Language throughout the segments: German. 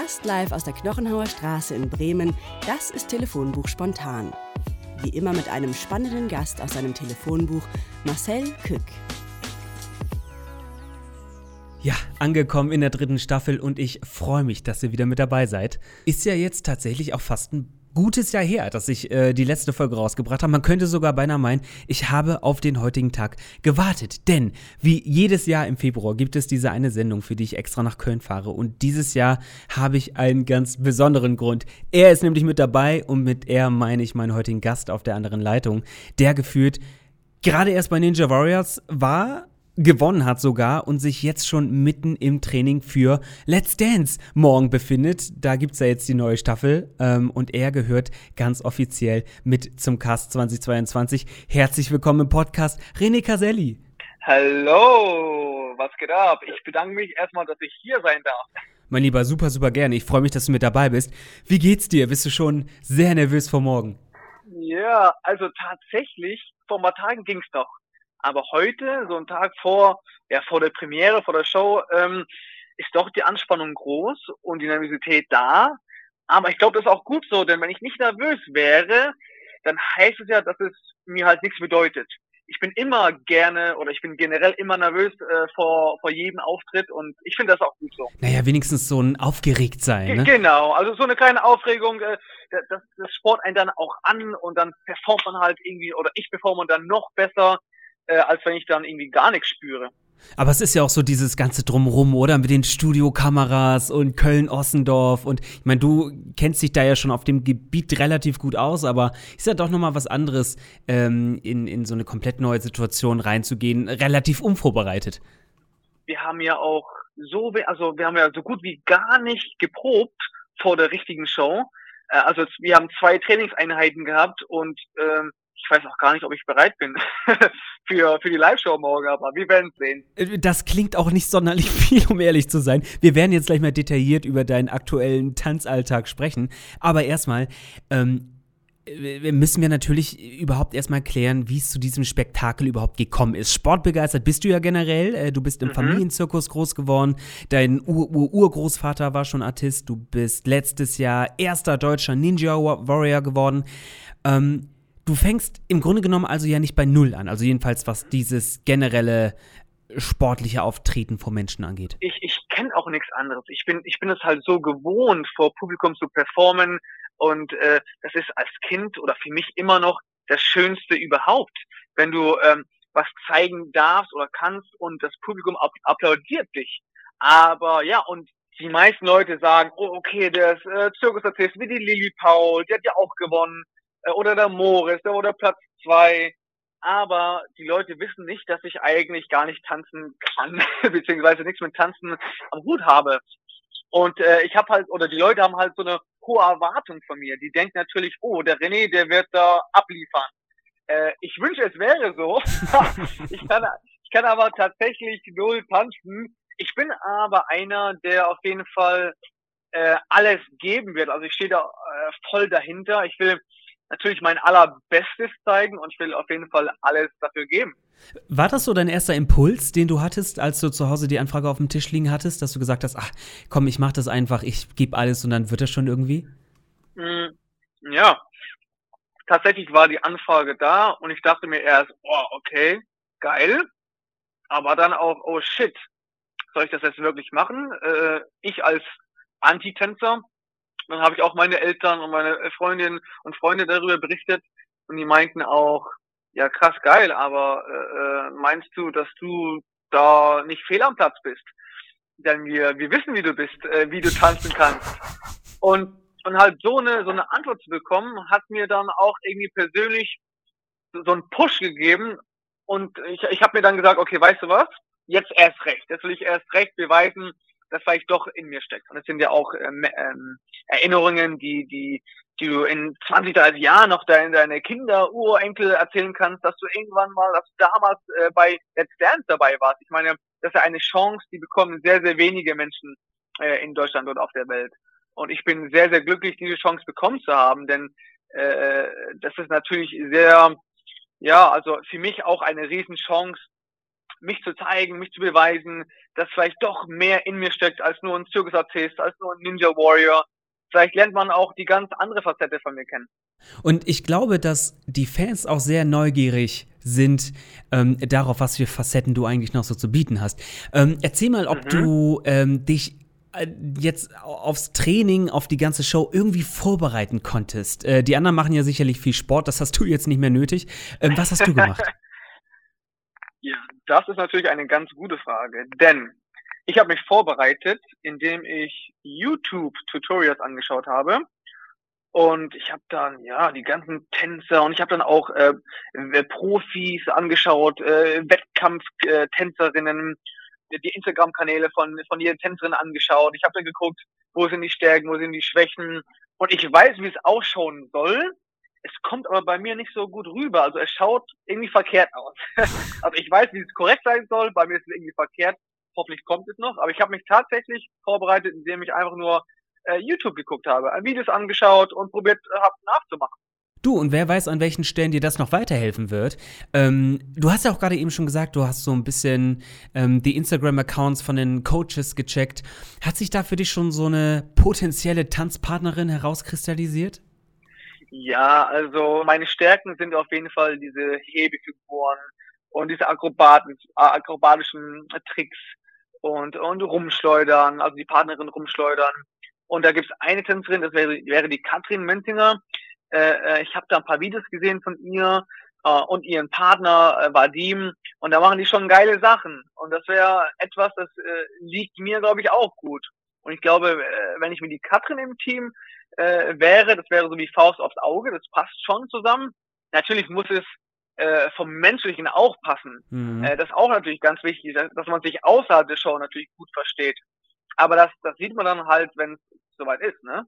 Fast live aus der Knochenhauer Straße in Bremen, das ist Telefonbuch spontan. Wie immer mit einem spannenden Gast aus seinem Telefonbuch, Marcel Kück. Ja, angekommen in der dritten Staffel und ich freue mich, dass ihr wieder mit dabei seid. Ist ja jetzt tatsächlich auch fast ein gutes Jahr her, dass ich äh, die letzte Folge rausgebracht habe. Man könnte sogar beinahe meinen, ich habe auf den heutigen Tag gewartet. Denn wie jedes Jahr im Februar gibt es diese eine Sendung, für die ich extra nach Köln fahre. Und dieses Jahr habe ich einen ganz besonderen Grund. Er ist nämlich mit dabei und mit er meine ich meinen heutigen Gast auf der anderen Leitung, der geführt gerade erst bei Ninja Warriors war gewonnen hat sogar und sich jetzt schon mitten im Training für Let's Dance morgen befindet. Da gibt es ja jetzt die neue Staffel ähm, und er gehört ganz offiziell mit zum Cast 2022. Herzlich willkommen im Podcast, René Caselli. Hallo, was geht ab? Ich bedanke mich erstmal, dass ich hier sein darf. Mein Lieber, super, super gerne. Ich freue mich, dass du mit dabei bist. Wie geht's dir? Bist du schon sehr nervös vor morgen? Ja, also tatsächlich, vor ein paar Tagen ging's doch. Aber heute, so einen Tag vor, ja, vor der Premiere, vor der Show, ähm, ist doch die Anspannung groß und die Nervosität da. Aber ich glaube, das ist auch gut so, denn wenn ich nicht nervös wäre, dann heißt es ja, dass es mir halt nichts bedeutet. Ich bin immer gerne oder ich bin generell immer nervös äh, vor, vor jedem Auftritt und ich finde das auch gut so. Naja, wenigstens so ein aufgeregt sein. Ne? Genau, also so eine kleine Aufregung, äh, das, das sport einen dann auch an und dann performt man halt irgendwie oder ich performe dann noch besser äh, als wenn ich dann irgendwie gar nichts spüre. Aber es ist ja auch so dieses ganze Drumrum, oder? Mit den Studiokameras und Köln-Ossendorf. Und ich meine, du kennst dich da ja schon auf dem Gebiet relativ gut aus, aber ist ja doch nochmal was anderes, ähm, in, in so eine komplett neue Situation reinzugehen, relativ unvorbereitet. Wir haben ja auch so, also wir haben ja so gut wie gar nicht geprobt vor der richtigen Show. Äh, also wir haben zwei Trainingseinheiten gehabt und ähm, ich weiß auch gar nicht, ob ich bereit bin für, für die Live-Show morgen, aber wir werden es sehen. Äh, das klingt auch nicht sonderlich viel, um ehrlich zu sein. Wir werden jetzt gleich mal detailliert über deinen aktuellen Tanzalltag sprechen. Aber erstmal, ähm, müssen wir natürlich überhaupt erstmal klären, wie es zu diesem Spektakel überhaupt gekommen ist. Sportbegeistert bist du ja generell. Äh, du bist im mhm. Familienzirkus groß geworden. Dein Ur-Urgroßvater war schon Artist. Du bist letztes Jahr erster deutscher Ninja Warrior geworden. Ähm, Du fängst im Grunde genommen also ja nicht bei Null an, also jedenfalls was dieses generelle sportliche Auftreten vor Menschen angeht. Ich, ich kenne auch nichts anderes. Ich bin, ich bin es halt so gewohnt, vor Publikum zu performen und äh, das ist als Kind oder für mich immer noch das Schönste überhaupt, wenn du ähm, was zeigen darfst oder kannst und das Publikum applaudiert dich. Aber ja, und die meisten Leute sagen, oh, okay, der äh, Zirkusartist wie die Lilly Paul, die hat ja auch gewonnen. Äh, oder der Moritz, der oder Platz zwei. Aber die Leute wissen nicht, dass ich eigentlich gar nicht tanzen kann, beziehungsweise nichts mit Tanzen am Hut habe. Und äh, ich habe halt, oder die Leute haben halt so eine hohe Erwartung von mir. Die denken natürlich, oh, der René, der wird da abliefern. Äh, ich wünsche, es wäre so. ich, kann, ich kann aber tatsächlich null tanzen. Ich bin aber einer, der auf jeden Fall äh, alles geben wird. Also ich stehe da äh, voll dahinter. Ich will natürlich mein allerbestes zeigen und ich will auf jeden Fall alles dafür geben. War das so dein erster Impuls, den du hattest, als du zu Hause die Anfrage auf dem Tisch liegen hattest, dass du gesagt hast, ach komm, ich mach das einfach, ich gebe alles und dann wird das schon irgendwie? Mm, ja, tatsächlich war die Anfrage da und ich dachte mir erst, oh, okay, geil, aber dann auch, oh shit, soll ich das jetzt wirklich machen? Äh, ich als Antitänzer dann habe ich auch meine Eltern und meine Freundinnen und Freunde darüber berichtet und die meinten auch, ja krass geil, aber äh, äh, meinst du, dass du da nicht fehl am Platz bist? Denn wir, wir wissen, wie du bist, äh, wie du tanzen kannst. Und, und halt so eine, so eine Antwort zu bekommen, hat mir dann auch irgendwie persönlich so, so einen Push gegeben. Und ich, ich habe mir dann gesagt, okay, weißt du was? Jetzt erst recht. Jetzt will ich erst recht beweisen, das vielleicht doch in mir steckt. Und es sind ja auch ähm, ähm, Erinnerungen, die, die, die du in 20, 30 Jahren noch deine, deine Kinder, Urenkel erzählen kannst, dass du irgendwann mal, dass du damals äh, bei Let's Dance dabei warst. Ich meine, das ist ja eine Chance, die bekommen sehr, sehr wenige Menschen äh, in Deutschland und auf der Welt. Und ich bin sehr, sehr glücklich, diese Chance bekommen zu haben, denn äh, das ist natürlich sehr, ja, also für mich auch eine Riesenchance, mich zu zeigen, mich zu beweisen, dass vielleicht doch mehr in mir steckt als nur ein Zirkusartist, als nur ein Ninja Warrior. Vielleicht lernt man auch die ganz andere Facette von mir kennen. Und ich glaube, dass die Fans auch sehr neugierig sind ähm, darauf, was für Facetten du eigentlich noch so zu bieten hast. Ähm, erzähl mal, ob mhm. du ähm, dich äh, jetzt aufs Training, auf die ganze Show irgendwie vorbereiten konntest. Äh, die anderen machen ja sicherlich viel Sport, das hast du jetzt nicht mehr nötig. Ähm, was hast du gemacht? ja, das ist natürlich eine ganz gute Frage, denn ich habe mich vorbereitet, indem ich YouTube-Tutorials angeschaut habe. Und ich habe dann ja die ganzen Tänzer und ich habe dann auch äh, äh Profis angeschaut, äh, Wettkampftänzerinnen, die Instagram-Kanäle von von jeder Tänzerin angeschaut. Ich habe dann geguckt, wo sind die Stärken, wo sind die Schwächen. Und ich weiß, wie es ausschauen soll. Es kommt aber bei mir nicht so gut rüber. Also es schaut irgendwie verkehrt aus. also ich weiß, wie es korrekt sein soll. Bei mir ist es irgendwie verkehrt. Hoffentlich kommt es noch. Aber ich habe mich tatsächlich vorbereitet, indem ich einfach nur äh, YouTube geguckt habe, Videos angeschaut und probiert äh, habe nachzumachen. Du, und wer weiß, an welchen Stellen dir das noch weiterhelfen wird. Ähm, du hast ja auch gerade eben schon gesagt, du hast so ein bisschen ähm, die Instagram-Accounts von den Coaches gecheckt. Hat sich da für dich schon so eine potenzielle Tanzpartnerin herauskristallisiert? Ja, also meine Stärken sind auf jeden Fall diese Hebefiguren und diese Akrobaten, akrobatischen Tricks und, und rumschleudern, also die Partnerin rumschleudern. Und da gibt's eine Tänzerin, das wäre, wäre die Katrin Menzinger. Äh, äh, ich habe da ein paar Videos gesehen von ihr äh, und ihren Partner äh, Vadim. Und da machen die schon geile Sachen. Und das wäre etwas, das äh, liegt mir, glaube ich, auch gut. Und ich glaube, äh, wenn ich mit die Katrin im Team äh, wäre, das wäre so wie Faust aufs Auge, das passt schon zusammen. Natürlich muss es äh, vom Menschlichen auch passen. Mhm. Äh, das ist auch natürlich ganz wichtig, dass, dass man sich außerhalb der Show natürlich gut versteht. Aber das, das sieht man dann halt, wenn es soweit ist, ne?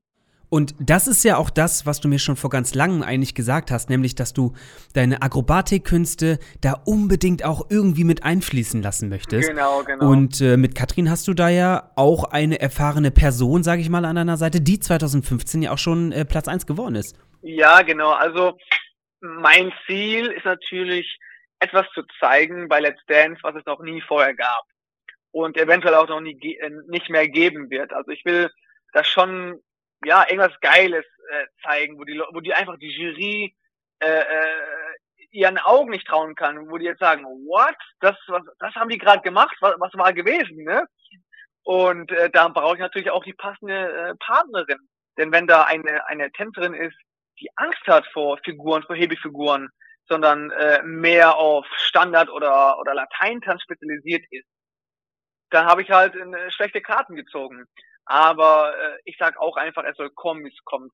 Und das ist ja auch das, was du mir schon vor ganz langem eigentlich gesagt hast, nämlich, dass du deine Akrobatikkünste da unbedingt auch irgendwie mit einfließen lassen möchtest. Genau, genau. Und äh, mit Katrin hast du da ja auch eine erfahrene Person, sage ich mal, an deiner Seite, die 2015 ja auch schon äh, Platz 1 geworden ist. Ja, genau. Also mein Ziel ist natürlich, etwas zu zeigen bei Let's Dance, was es noch nie vorher gab. Und eventuell auch noch nie, äh, nicht mehr geben wird. Also ich will das schon ja irgendwas Geiles äh, zeigen, wo die wo die einfach die Jury äh, äh, ihren Augen nicht trauen kann, wo die jetzt sagen, what? Das was das haben die gerade gemacht, was, was war gewesen, ne? Und äh, da brauche ich natürlich auch die passende äh, Partnerin, denn wenn da eine eine Tänzerin ist, die Angst hat vor Figuren, vor Hebefiguren, sondern äh, mehr auf Standard oder oder Lateintanz spezialisiert ist, dann habe ich halt äh, schlechte Karten gezogen. Aber äh, ich sage auch einfach, es soll kommen, wie es kommt.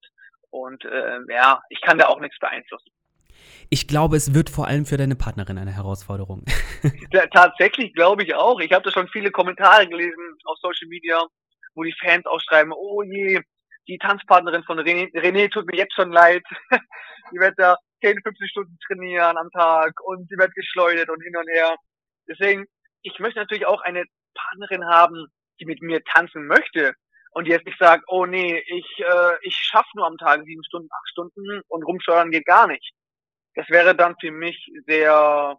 Und äh, ja, ich kann da auch nichts beeinflussen. Ich glaube, es wird vor allem für deine Partnerin eine Herausforderung. ja, tatsächlich glaube ich auch. Ich habe da schon viele Kommentare gelesen auf Social Media, wo die Fans auch schreiben, oh je, die Tanzpartnerin von René, René tut mir jetzt schon leid. die wird da 10, 50 Stunden trainieren am Tag und sie wird geschleudert und hin und her. Deswegen, ich möchte natürlich auch eine Partnerin haben, die mit mir tanzen möchte und jetzt nicht sagt, oh nee, ich, äh, ich schaffe nur am Tag sieben Stunden, acht Stunden und rumsteuern geht gar nicht. Das wäre dann für mich sehr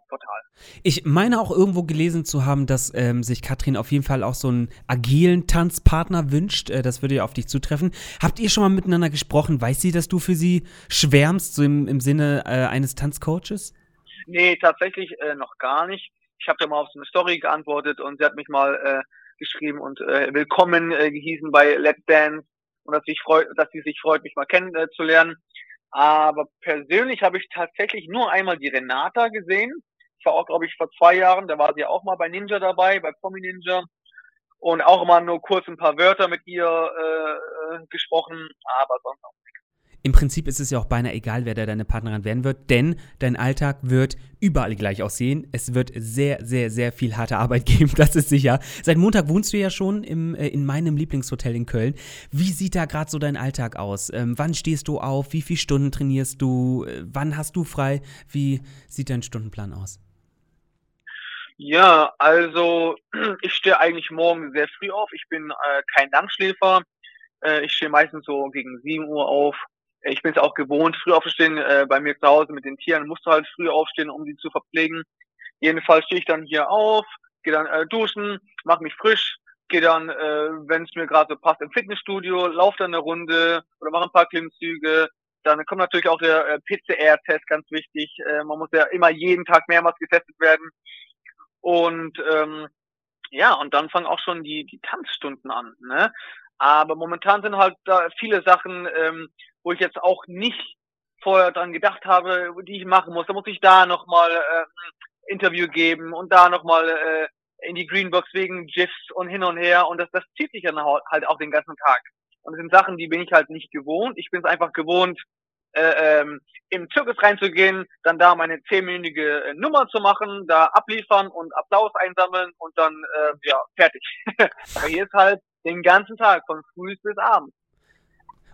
fatal. Ich meine auch irgendwo gelesen zu haben, dass ähm, sich Katrin auf jeden Fall auch so einen agilen Tanzpartner wünscht. Äh, das würde ja auf dich zutreffen. Habt ihr schon mal miteinander gesprochen? Weiß sie, dass du für sie schwärmst, so im, im Sinne äh, eines Tanzcoaches? Nee, tatsächlich äh, noch gar nicht. Ich habe da mal auf so eine Story geantwortet und sie hat mich mal äh, geschrieben und äh, willkommen äh, gehießen bei Let's Dance und dass, ich freu, dass sie sich freut, mich mal kennenzulernen. Aber persönlich habe ich tatsächlich nur einmal die Renata gesehen. Ich war auch, glaube ich, vor zwei Jahren, da war sie auch mal bei Ninja dabei, bei Promi Ninja. Und auch mal nur kurz ein paar Wörter mit ihr äh, äh gesprochen, aber sonst auch im Prinzip ist es ja auch beinahe egal, wer da deine Partnerin werden wird, denn dein Alltag wird überall gleich aussehen. Es wird sehr, sehr, sehr viel harte Arbeit geben, das ist sicher. Seit Montag wohnst du ja schon im, äh, in meinem Lieblingshotel in Köln. Wie sieht da gerade so dein Alltag aus? Ähm, wann stehst du auf? Wie viele Stunden trainierst du? Äh, wann hast du frei? Wie sieht dein Stundenplan aus? Ja, also ich stehe eigentlich morgen sehr früh auf. Ich bin äh, kein Langschläfer. Äh, ich stehe meistens so gegen 7 Uhr auf ich bin es auch gewohnt, früh aufzustehen. Äh, bei mir zu Hause mit den Tieren musst du halt früh aufstehen, um sie zu verpflegen. Jedenfalls stehe ich dann hier auf, gehe dann äh, duschen, mache mich frisch, gehe dann, äh, wenn es mir gerade so passt, im Fitnessstudio, laufe dann eine Runde oder mache ein paar Klimmzüge. Dann kommt natürlich auch der äh, PCR-Test, ganz wichtig. Äh, man muss ja immer jeden Tag mehrmals getestet werden. Und ähm, ja, und dann fangen auch schon die, die Tanzstunden an. Ne? Aber momentan sind halt da viele Sachen, ähm, wo ich jetzt auch nicht vorher dran gedacht habe, die ich machen muss. Da muss ich da nochmal äh, Interview geben und da nochmal äh, in die Greenbox wegen GIFs und hin und her und das, das zieht sich dann halt auch den ganzen Tag. Und das sind Sachen, die bin ich halt nicht gewohnt. Ich bin es einfach gewohnt, äh, ähm, im Zirkus reinzugehen, dann da meine zehnminütige äh, Nummer zu machen, da abliefern und Applaus einsammeln und dann, äh, ja, fertig. Aber hier ist halt den ganzen Tag, von früh bis abends.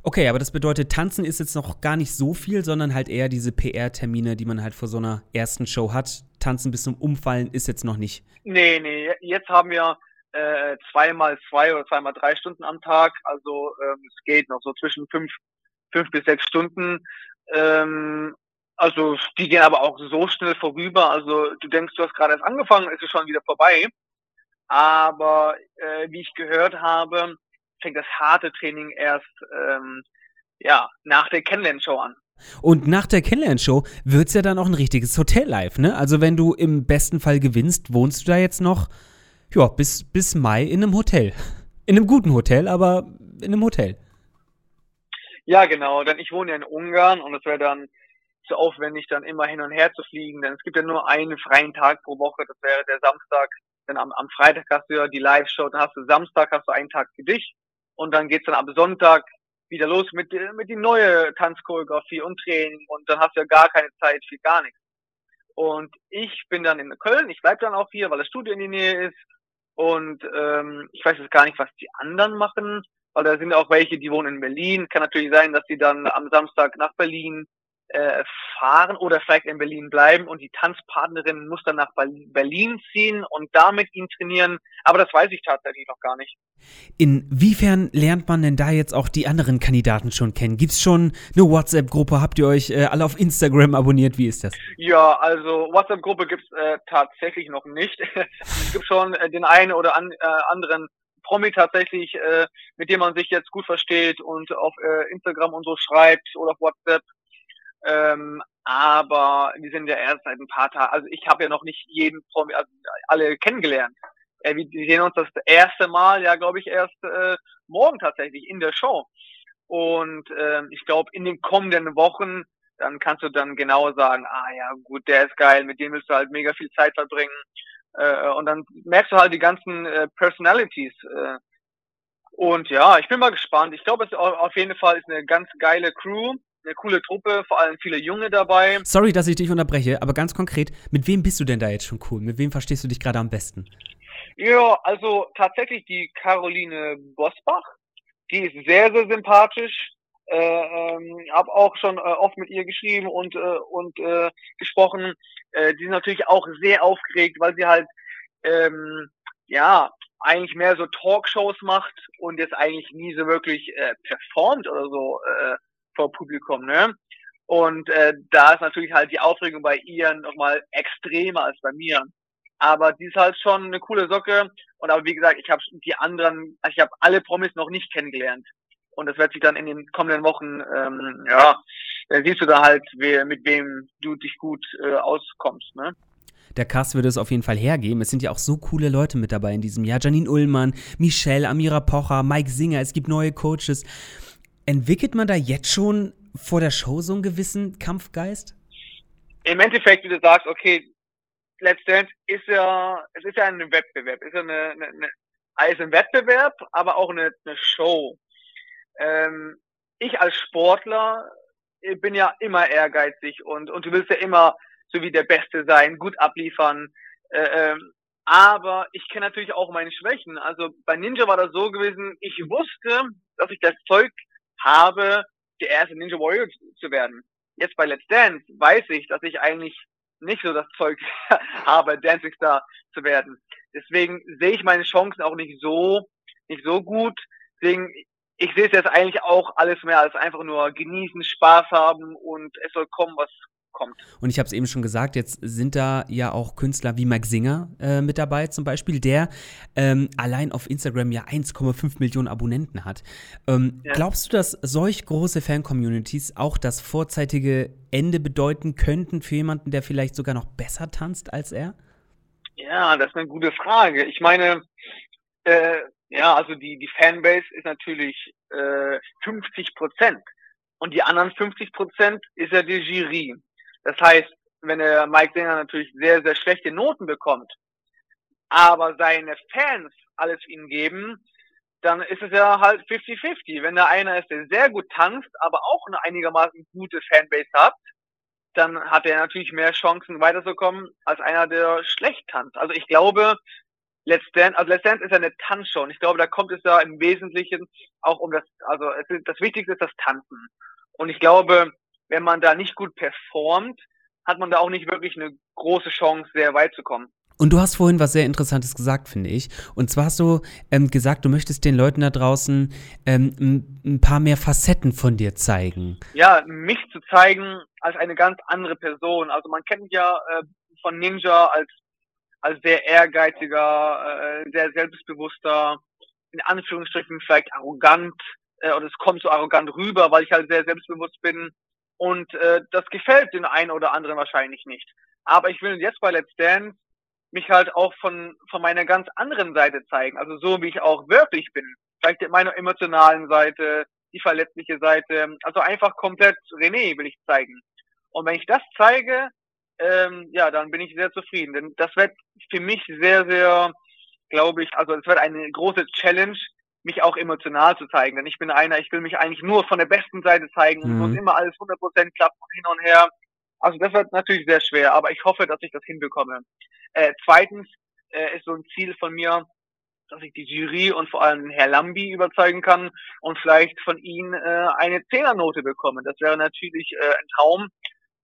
Okay, aber das bedeutet, tanzen ist jetzt noch gar nicht so viel, sondern halt eher diese PR-Termine, die man halt vor so einer ersten Show hat. Tanzen bis zum Umfallen ist jetzt noch nicht. Nee, nee, jetzt haben wir äh, zweimal zwei oder zweimal drei Stunden am Tag. Also ähm, es geht noch so zwischen fünf, fünf bis sechs Stunden. Ähm, also die gehen aber auch so schnell vorüber. Also du denkst, du hast gerade erst angefangen, ist es schon wieder vorbei. Aber äh, wie ich gehört habe, fängt das harte Training erst ähm, ja, nach der Kennenlernshow an. Und nach der Kennenlernshow wird es ja dann auch ein richtiges Hotel-Life, ne? Also wenn du im besten Fall gewinnst, wohnst du da jetzt noch, ja, bis, bis Mai in einem Hotel. In einem guten Hotel, aber in einem Hotel. Ja, genau, denn ich wohne ja in Ungarn und es wäre dann zu aufwendig, dann immer hin und her zu fliegen, denn es gibt ja nur einen freien Tag pro Woche, das wäre der Samstag. Denn am, am Freitag hast du ja die Live-Show, dann hast du Samstag, hast du einen Tag für dich und dann geht's dann ab Sonntag wieder los mit, mit die neue Tanzchoreografie und Training und dann hast du ja gar keine Zeit für gar nichts. Und ich bin dann in Köln, ich bleib dann auch hier, weil das Studio in die Nähe ist und ähm, ich weiß jetzt gar nicht, was die anderen machen, weil da sind auch welche, die wohnen in Berlin. Kann natürlich sein, dass die dann am Samstag nach Berlin äh, fahren oder vielleicht in Berlin bleiben und die Tanzpartnerin muss dann nach Berlin ziehen und da mit ihm trainieren. Aber das weiß ich tatsächlich noch gar nicht. Inwiefern lernt man denn da jetzt auch die anderen Kandidaten schon kennen? Gibt's schon eine WhatsApp-Gruppe? Habt ihr euch äh, alle auf Instagram abonniert? Wie ist das? Ja, also WhatsApp-Gruppe gibt's äh, tatsächlich noch nicht. es gibt schon äh, den einen oder an, äh, anderen Promi tatsächlich, äh, mit dem man sich jetzt gut versteht und auf äh, Instagram und so schreibt oder auf WhatsApp. Ähm, aber wir sind ja erst seit ein paar Tagen, also ich habe ja noch nicht jeden Promi, also alle kennengelernt. Äh, wir, sehen uns das erste Mal, ja, glaube ich, erst äh, morgen tatsächlich in der Show. Und äh, ich glaube, in den kommenden Wochen, dann kannst du dann genau sagen, ah ja, gut, der ist geil, mit dem willst du halt mega viel Zeit verbringen. Äh, und dann merkst du halt die ganzen äh, Personalities. Äh, und ja, ich bin mal gespannt. Ich glaube, es auf jeden Fall ist eine ganz geile Crew eine coole Truppe, vor allem viele Junge dabei. Sorry, dass ich dich unterbreche, aber ganz konkret, mit wem bist du denn da jetzt schon cool? Mit wem verstehst du dich gerade am besten? Ja, also tatsächlich die Caroline Bosbach. Die ist sehr, sehr sympathisch. Äh, ähm, habe auch schon äh, oft mit ihr geschrieben und äh, und äh, gesprochen. Äh, die ist natürlich auch sehr aufgeregt, weil sie halt ähm, ja eigentlich mehr so Talkshows macht und jetzt eigentlich nie so wirklich äh, performt oder so äh, vor Publikum, ne? Und äh, da ist natürlich halt die Aufregung bei ihr nochmal extremer als bei mir. Aber die ist halt schon eine coole Socke. Und aber wie gesagt, ich habe die anderen, also ich habe alle Promis noch nicht kennengelernt. Und das wird sich dann in den kommenden Wochen, ähm, ja, dann siehst du da halt, wer, mit wem du dich gut äh, auskommst, ne? Der Cast würde es auf jeden Fall hergeben. Es sind ja auch so coole Leute mit dabei in diesem Jahr. Janine Ullmann, Michelle, Amira Pocher, Mike Singer, es gibt neue Coaches. Entwickelt man da jetzt schon vor der Show so einen gewissen Kampfgeist? Im Endeffekt, wie du sagst, okay, Let's Dance ist ja, es ist ja ein Wettbewerb, ist ja eine, eine, eine also ein Wettbewerb, aber auch eine, eine Show. Ähm, ich als Sportler bin ja immer ehrgeizig und, und du willst ja immer so wie der Beste sein, gut abliefern. Äh, ähm, aber ich kenne natürlich auch meine Schwächen. Also bei Ninja war das so gewesen, ich wusste, dass ich das Zeug habe, der erste Ninja Warrior zu werden. Jetzt bei Let's Dance weiß ich, dass ich eigentlich nicht so das Zeug habe, Dancing Star zu werden. Deswegen sehe ich meine Chancen auch nicht so, nicht so gut. Deswegen, ich sehe es jetzt eigentlich auch alles mehr als einfach nur genießen, Spaß haben und es soll kommen, was kommt. Und ich habe es eben schon gesagt, jetzt sind da ja auch Künstler wie Mike Singer äh, mit dabei zum Beispiel, der ähm, allein auf Instagram ja 1,5 Millionen Abonnenten hat. Ähm, ja. Glaubst du, dass solch große Fan-Communities auch das vorzeitige Ende bedeuten könnten für jemanden, der vielleicht sogar noch besser tanzt als er? Ja, das ist eine gute Frage. Ich meine, äh, ja, also die, die Fanbase ist natürlich äh, 50 Prozent. Und die anderen 50 Prozent ist ja die Jury. Das heißt, wenn der Mike Singer natürlich sehr, sehr schlechte Noten bekommt, aber seine Fans alles ihm geben, dann ist es ja halt 50-50. Wenn da einer ist, der sehr gut tanzt, aber auch eine einigermaßen gute Fanbase hat, dann hat er natürlich mehr Chancen weiterzukommen als einer, der schlecht tanzt. Also ich glaube, Let's Dance, also Let's Dance ist ja eine Tanzshow und ich glaube, da kommt es ja im Wesentlichen auch um das, also das Wichtigste ist das Tanzen. Und ich glaube, wenn man da nicht gut performt, hat man da auch nicht wirklich eine große Chance, sehr weit zu kommen. Und du hast vorhin was sehr Interessantes gesagt, finde ich. Und zwar hast du ähm, gesagt, du möchtest den Leuten da draußen ähm, ein paar mehr Facetten von dir zeigen. Ja, mich zu zeigen als eine ganz andere Person. Also man kennt ja äh, von Ninja als als sehr ehrgeiziger, äh, sehr selbstbewusster, in Anführungsstrichen vielleicht arrogant, äh, oder es kommt so arrogant rüber, weil ich halt sehr selbstbewusst bin. Und äh, das gefällt den einen oder anderen wahrscheinlich nicht. Aber ich will jetzt bei Let's Dance mich halt auch von, von meiner ganz anderen Seite zeigen. Also so, wie ich auch wirklich bin. Vielleicht meiner emotionalen Seite, die verletzliche Seite. Also einfach komplett René will ich zeigen. Und wenn ich das zeige, ähm, ja, dann bin ich sehr zufrieden. Denn das wird für mich sehr, sehr, glaube ich, also es wird eine große Challenge, mich auch emotional zu zeigen. Denn ich bin einer, ich will mich eigentlich nur von der besten Seite zeigen und mhm. muss immer alles 100% klappen hin und her. Also das wird natürlich sehr schwer, aber ich hoffe, dass ich das hinbekomme. Äh, zweitens äh, ist so ein Ziel von mir, dass ich die Jury und vor allem Herr Lambi überzeugen kann und vielleicht von ihnen äh, eine Zehnernote bekomme. Das wäre natürlich äh, ein Traum.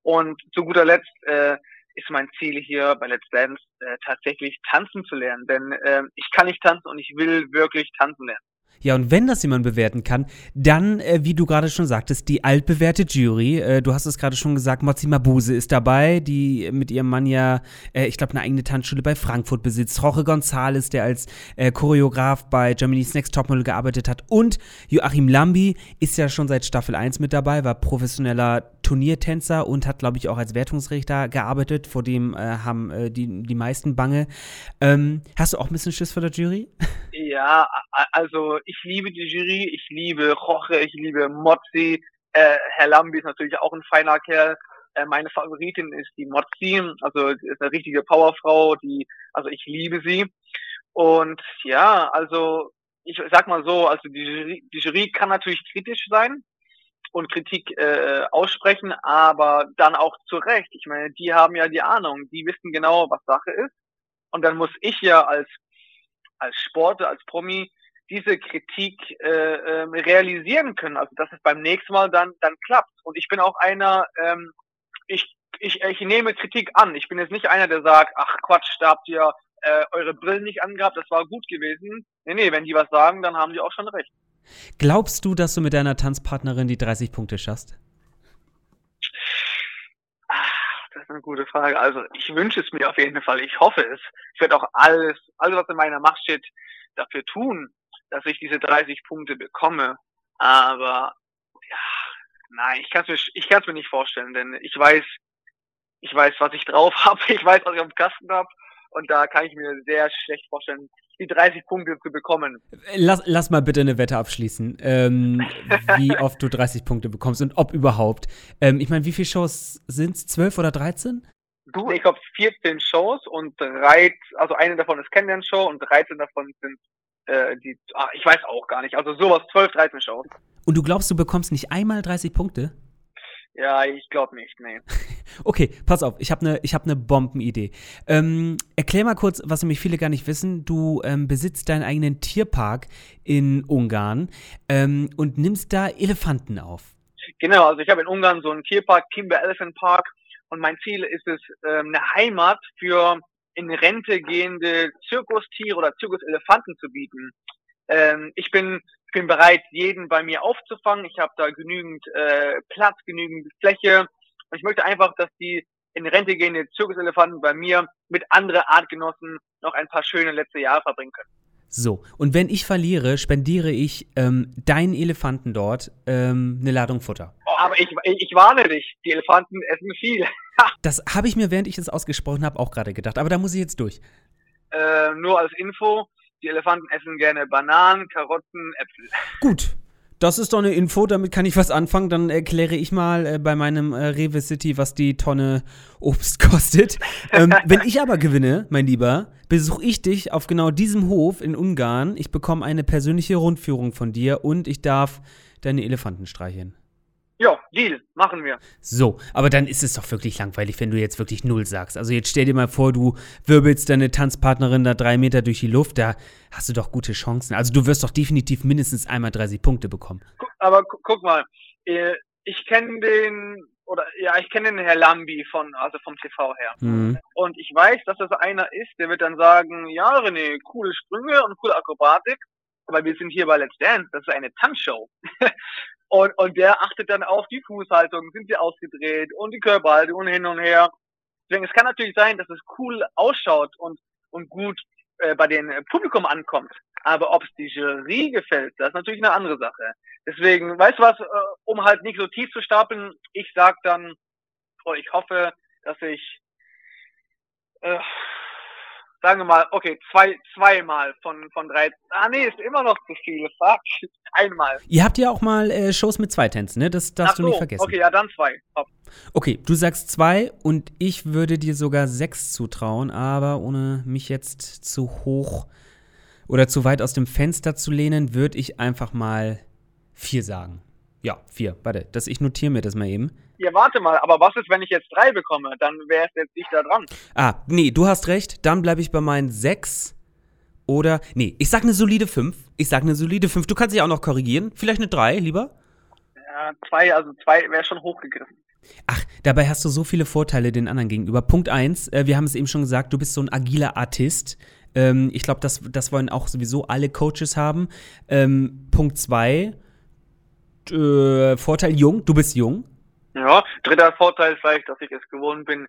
Und zu guter Letzt äh, ist mein Ziel hier bei Let's Dance äh, tatsächlich tanzen zu lernen. Denn äh, ich kann nicht tanzen und ich will wirklich tanzen lernen. Ja, und wenn das jemand bewerten kann, dann, äh, wie du gerade schon sagtest, die altbewährte Jury. Äh, du hast es gerade schon gesagt, Mozi Mabuse ist dabei, die mit ihrem Mann ja, äh, ich glaube, eine eigene Tanzschule bei Frankfurt besitzt. Jorge González, der als äh, Choreograf bei Germany's Next Topmodel gearbeitet hat. Und Joachim Lambi ist ja schon seit Staffel 1 mit dabei, war professioneller Turniertänzer und hat, glaube ich, auch als Wertungsrichter gearbeitet, vor dem äh, haben äh, die, die meisten Bange. Ähm, hast du auch ein bisschen Schiss vor der Jury? Ja, also ich liebe die Jury, ich liebe Roche, ich liebe Mozzi. Äh, Herr Lambi ist natürlich auch ein feiner Kerl. Äh, meine Favoritin ist die Mozzi, also ist eine richtige Powerfrau, die, also ich liebe sie. Und ja, also ich sag mal so, also die Jury, die Jury kann natürlich kritisch sein und Kritik äh, aussprechen, aber dann auch zu Recht. Ich meine, die haben ja die Ahnung, die wissen genau, was Sache ist. Und dann muss ich ja als als Sportler, als Promi diese Kritik äh, äh, realisieren können. Also dass es beim nächsten Mal dann dann klappt. Und ich bin auch einer, ähm, ich, ich, ich nehme Kritik an. Ich bin jetzt nicht einer, der sagt, ach Quatsch, da habt ihr äh, eure Brillen nicht angehabt, das war gut gewesen. Nee, nee, wenn die was sagen, dann haben die auch schon recht. Glaubst du, dass du mit deiner Tanzpartnerin die 30 Punkte schaffst? Das ist eine gute Frage. Also ich wünsche es mir auf jeden Fall. Ich hoffe es. Ich werde auch alles, alles was in meiner Macht steht, dafür tun, dass ich diese 30 Punkte bekomme. Aber ja, nein, ich kann es mir, ich kann es mir nicht vorstellen, denn ich weiß, ich weiß, was ich drauf habe. Ich weiß, was ich auf dem Kasten habe. Und da kann ich mir sehr schlecht vorstellen, die 30 Punkte zu bekommen. Lass, lass mal bitte eine Wette abschließen, ähm, wie oft du 30 Punkte bekommst und ob überhaupt. Ähm, ich meine, wie viele Shows sind es? 12 oder 13? Du, ich glaube 14 Shows und drei, also eine davon ist Kennenlern-Show und 13 davon sind äh, die, ach, ich weiß auch gar nicht, also sowas, 12, 13 Shows. Und du glaubst, du bekommst nicht einmal 30 Punkte? Ja, ich glaube nicht, nee. okay, pass auf, ich habe eine hab ne Bombenidee. Ähm, erklär mal kurz, was nämlich viele gar nicht wissen. Du ähm, besitzt deinen eigenen Tierpark in Ungarn ähm, und nimmst da Elefanten auf. Genau, also ich habe in Ungarn so einen Tierpark, Kimber Elephant Park, und mein Ziel ist es, ähm, eine Heimat für in Rente gehende Zirkustiere oder Zirkuselefanten zu bieten. Ähm, ich bin bin bereit, jeden bei mir aufzufangen. Ich habe da genügend äh, Platz, genügend Fläche Und ich möchte einfach, dass die in Rente gehende Zirkuselefanten bei mir mit anderen Artgenossen noch ein paar schöne letzte Jahre verbringen können. So, und wenn ich verliere, spendiere ich ähm, deinen Elefanten dort ähm, eine Ladung Futter. Aber ich, ich warne dich, die Elefanten essen viel. das habe ich mir, während ich es ausgesprochen habe, auch gerade gedacht. Aber da muss ich jetzt durch. Äh, nur als Info, die Elefanten essen gerne Bananen, Karotten, Äpfel. Gut, das ist doch eine Info, damit kann ich was anfangen. Dann erkläre ich mal äh, bei meinem äh, Rewe City, was die Tonne Obst kostet. ähm, wenn ich aber gewinne, mein Lieber, besuche ich dich auf genau diesem Hof in Ungarn. Ich bekomme eine persönliche Rundführung von dir und ich darf deine Elefanten streicheln. Ja, Deal, machen wir. So, aber dann ist es doch wirklich langweilig, wenn du jetzt wirklich null sagst. Also jetzt stell dir mal vor, du wirbelst deine Tanzpartnerin da drei Meter durch die Luft, da hast du doch gute Chancen. Also du wirst doch definitiv mindestens einmal 30 Punkte bekommen. Aber guck mal, äh, ich kenne den, oder ja, ich kenne den Herr Lambi von, also vom TV her. Mhm. Und ich weiß, dass das einer ist, der wird dann sagen, ja René, coole Sprünge und coole Akrobatik, aber wir sind hier bei Let's Dance, das ist eine Tanzshow. Und, und der achtet dann auf die Fußhaltung, sind sie ausgedreht und die Körperhaltung und hin und her. Deswegen, es kann natürlich sein, dass es cool ausschaut und, und gut äh, bei dem Publikum ankommt. Aber ob es die Jury gefällt, das ist natürlich eine andere Sache. Deswegen, weißt du was, äh, um halt nicht so tief zu stapeln, ich sag dann, oh, ich hoffe, dass ich äh, sagen wir mal, okay, zwei, zweimal von, von drei. Ah, nee, ist immer noch zu viel. Fuck. Einmal. Ihr habt ja auch mal äh, Shows mit zwei Tänzen, ne? Das darfst Ach du nicht vergessen. Okay, ja, dann zwei. Top. Okay, du sagst zwei und ich würde dir sogar sechs zutrauen, aber ohne mich jetzt zu hoch oder zu weit aus dem Fenster zu lehnen, würde ich einfach mal vier sagen. Ja, vier. Warte, das, ich notiere mir das mal eben. Ja, warte mal, aber was ist, wenn ich jetzt drei bekomme? Dann wäre es jetzt nicht da dran. Ah, nee, du hast recht. Dann bleibe ich bei meinen sechs. Oder, nee, ich sag eine solide fünf. Ich sag eine solide fünf. Du kannst dich auch noch korrigieren. Vielleicht eine drei, lieber? Ja, zwei, also zwei wäre schon hochgegriffen. Ach, dabei hast du so viele Vorteile den anderen gegenüber. Punkt eins, äh, wir haben es eben schon gesagt, du bist so ein agiler Artist. Ähm, ich glaube, das, das wollen auch sowieso alle Coaches haben. Ähm, Punkt zwei, äh, Vorteil jung, du bist jung. Ja, dritter Vorteil vielleicht, dass ich es gewohnt bin,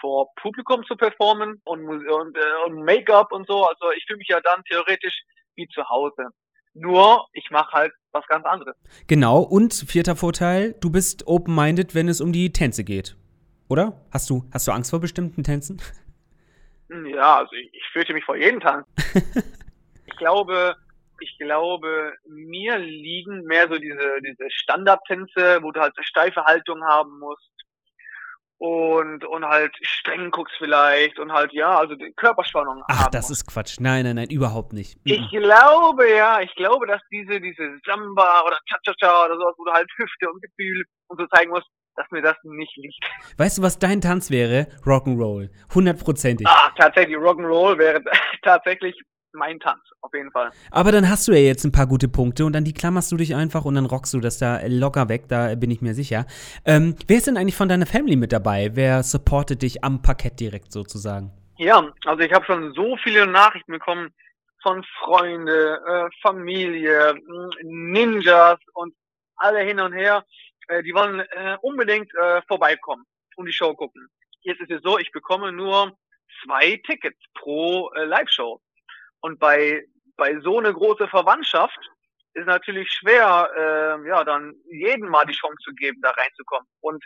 vor Publikum zu performen und, und, äh, und Make-up und so. Also ich fühle mich ja dann theoretisch wie zu Hause. Nur, ich mache halt was ganz anderes. Genau, und vierter Vorteil, du bist open-minded, wenn es um die Tänze geht. Oder? Hast du, hast du Angst vor bestimmten Tänzen? Ja, also ich, ich fürchte mich vor jedem Tanz. ich glaube, ich glaube, mir liegen mehr so diese, diese Standardtänze, wo du halt eine steife Haltung haben musst und, und halt streng guckst vielleicht und halt, ja, also Körperspannung Ach, das musst. ist Quatsch. Nein, nein, nein, überhaupt nicht. Ich glaube, ja, ich glaube, dass diese, diese Samba oder Cha-Cha-Cha oder sowas, wo du halt Hüfte und Gefühl und so zeigen musst, dass mir das nicht liegt. Weißt du, was dein Tanz wäre? Rock'n'Roll. Hundertprozentig. Ah, tatsächlich, Rock'n'Roll wäre tatsächlich mein Tanz, auf jeden Fall. Aber dann hast du ja jetzt ein paar gute Punkte und dann die klammerst du dich einfach und dann rockst du das da locker weg, da bin ich mir sicher. Ähm, wer ist denn eigentlich von deiner Family mit dabei? Wer supportet dich am Parkett direkt sozusagen? Ja, also ich habe schon so viele Nachrichten bekommen von Freunde, äh, Familie, Ninjas und alle hin und her. Äh, die wollen äh, unbedingt äh, vorbeikommen und die Show gucken. Jetzt ist es so, ich bekomme nur zwei Tickets pro äh, Live-Show. Und bei, bei so eine große Verwandtschaft ist natürlich schwer, äh, ja, dann jedem mal die Chance zu geben, da reinzukommen. Und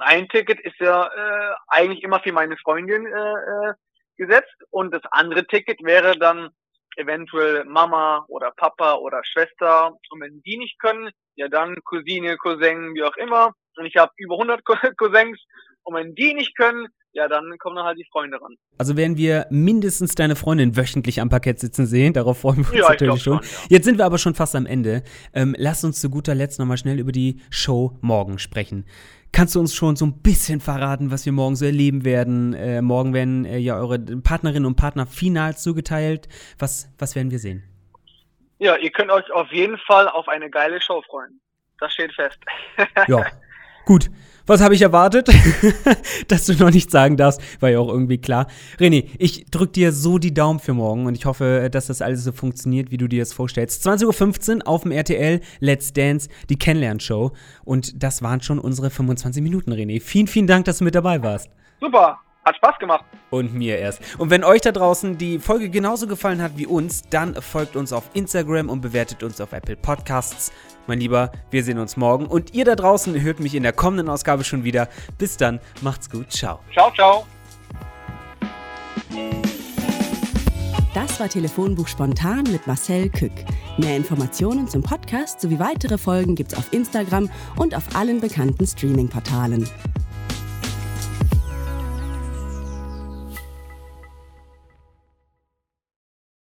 ein Ticket ist ja äh, eigentlich immer für meine Freundin äh, äh, gesetzt und das andere Ticket wäre dann eventuell Mama oder Papa oder Schwester. Und wenn die nicht können, ja dann Cousine, Cousin, wie auch immer. Und ich habe über 100 Cousins. Und wenn die nicht können, ja, dann kommen dann halt die Freunde ran. Also werden wir mindestens deine Freundin wöchentlich am Parkett sitzen sehen. Darauf freuen wir uns ja, natürlich schon. schon ja. Jetzt sind wir aber schon fast am Ende. Ähm, lass uns zu guter Letzt nochmal schnell über die Show morgen sprechen. Kannst du uns schon so ein bisschen verraten, was wir morgen so erleben werden? Äh, morgen werden äh, ja eure Partnerinnen und Partner final zugeteilt. Was, was werden wir sehen? Ja, ihr könnt euch auf jeden Fall auf eine geile Show freuen. Das steht fest. ja, gut. Was habe ich erwartet? Dass du noch nicht sagen darfst, war ja auch irgendwie klar. René, ich drück dir so die Daumen für morgen und ich hoffe, dass das alles so funktioniert, wie du dir das vorstellst. 20.15 Uhr auf dem RTL Let's Dance, die Kennenlernshow. Und das waren schon unsere 25 Minuten, René. Vielen, vielen Dank, dass du mit dabei warst. Super, hat Spaß gemacht. Und mir erst. Und wenn euch da draußen die Folge genauso gefallen hat wie uns, dann folgt uns auf Instagram und bewertet uns auf Apple Podcasts. Mein Lieber, wir sehen uns morgen und ihr da draußen hört mich in der kommenden Ausgabe schon wieder. Bis dann, macht's gut, ciao. Ciao, ciao. Das war Telefonbuch spontan mit Marcel Kück. Mehr Informationen zum Podcast sowie weitere Folgen gibt's auf Instagram und auf allen bekannten Streaming-Portalen.